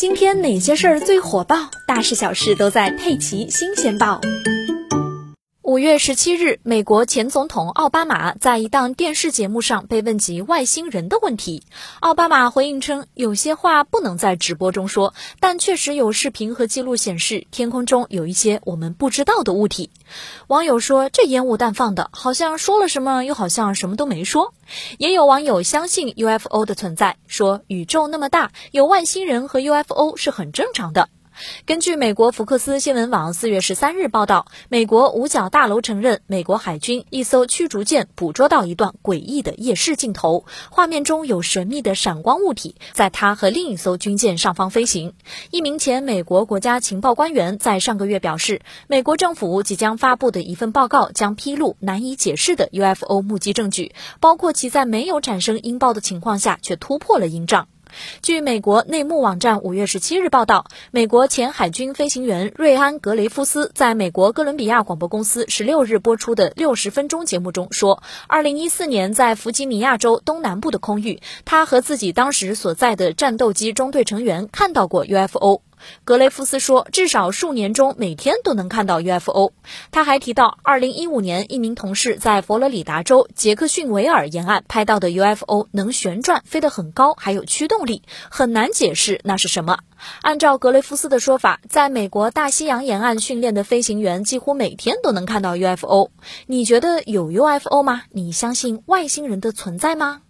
今天哪些事儿最火爆？大事小事都在《佩奇新鲜报》。五月十七日，美国前总统奥巴马在一档电视节目上被问及外星人的问题，奥巴马回应称，有些话不能在直播中说，但确实有视频和记录显示天空中有一些我们不知道的物体。网友说，这烟雾弹放的，好像说了什么，又好像什么都没说。也有网友相信 UFO 的存在，说宇宙那么大，有外星人和 UFO 是很正常的。根据美国福克斯新闻网四月十三日报道，美国五角大楼承认，美国海军一艘驱逐舰捕捉到一段诡异的夜视镜头，画面中有神秘的闪光物体在它和另一艘军舰上方飞行。一名前美国国家情报官员在上个月表示，美国政府即将发布的一份报告将披露难以解释的 UFO 目击证据，包括其在没有产生音爆的情况下却突破了音障。据美国内幕网站五月十七日报道，美国前海军飞行员瑞安·格雷夫斯在美国哥伦比亚广播公司十六日播出的六十分钟节目中说，二零一四年在弗吉尼亚州东南部的空域，他和自己当时所在的战斗机中队成员看到过 UFO。格雷夫斯说，至少数年中每天都能看到 UFO。他还提到，2015年一名同事在佛罗里达州杰克逊维尔沿岸拍到的 UFO 能旋转，飞得很高，还有驱动力，很难解释那是什么。按照格雷夫斯的说法，在美国大西洋沿岸训练的飞行员几乎每天都能看到 UFO。你觉得有 UFO 吗？你相信外星人的存在吗？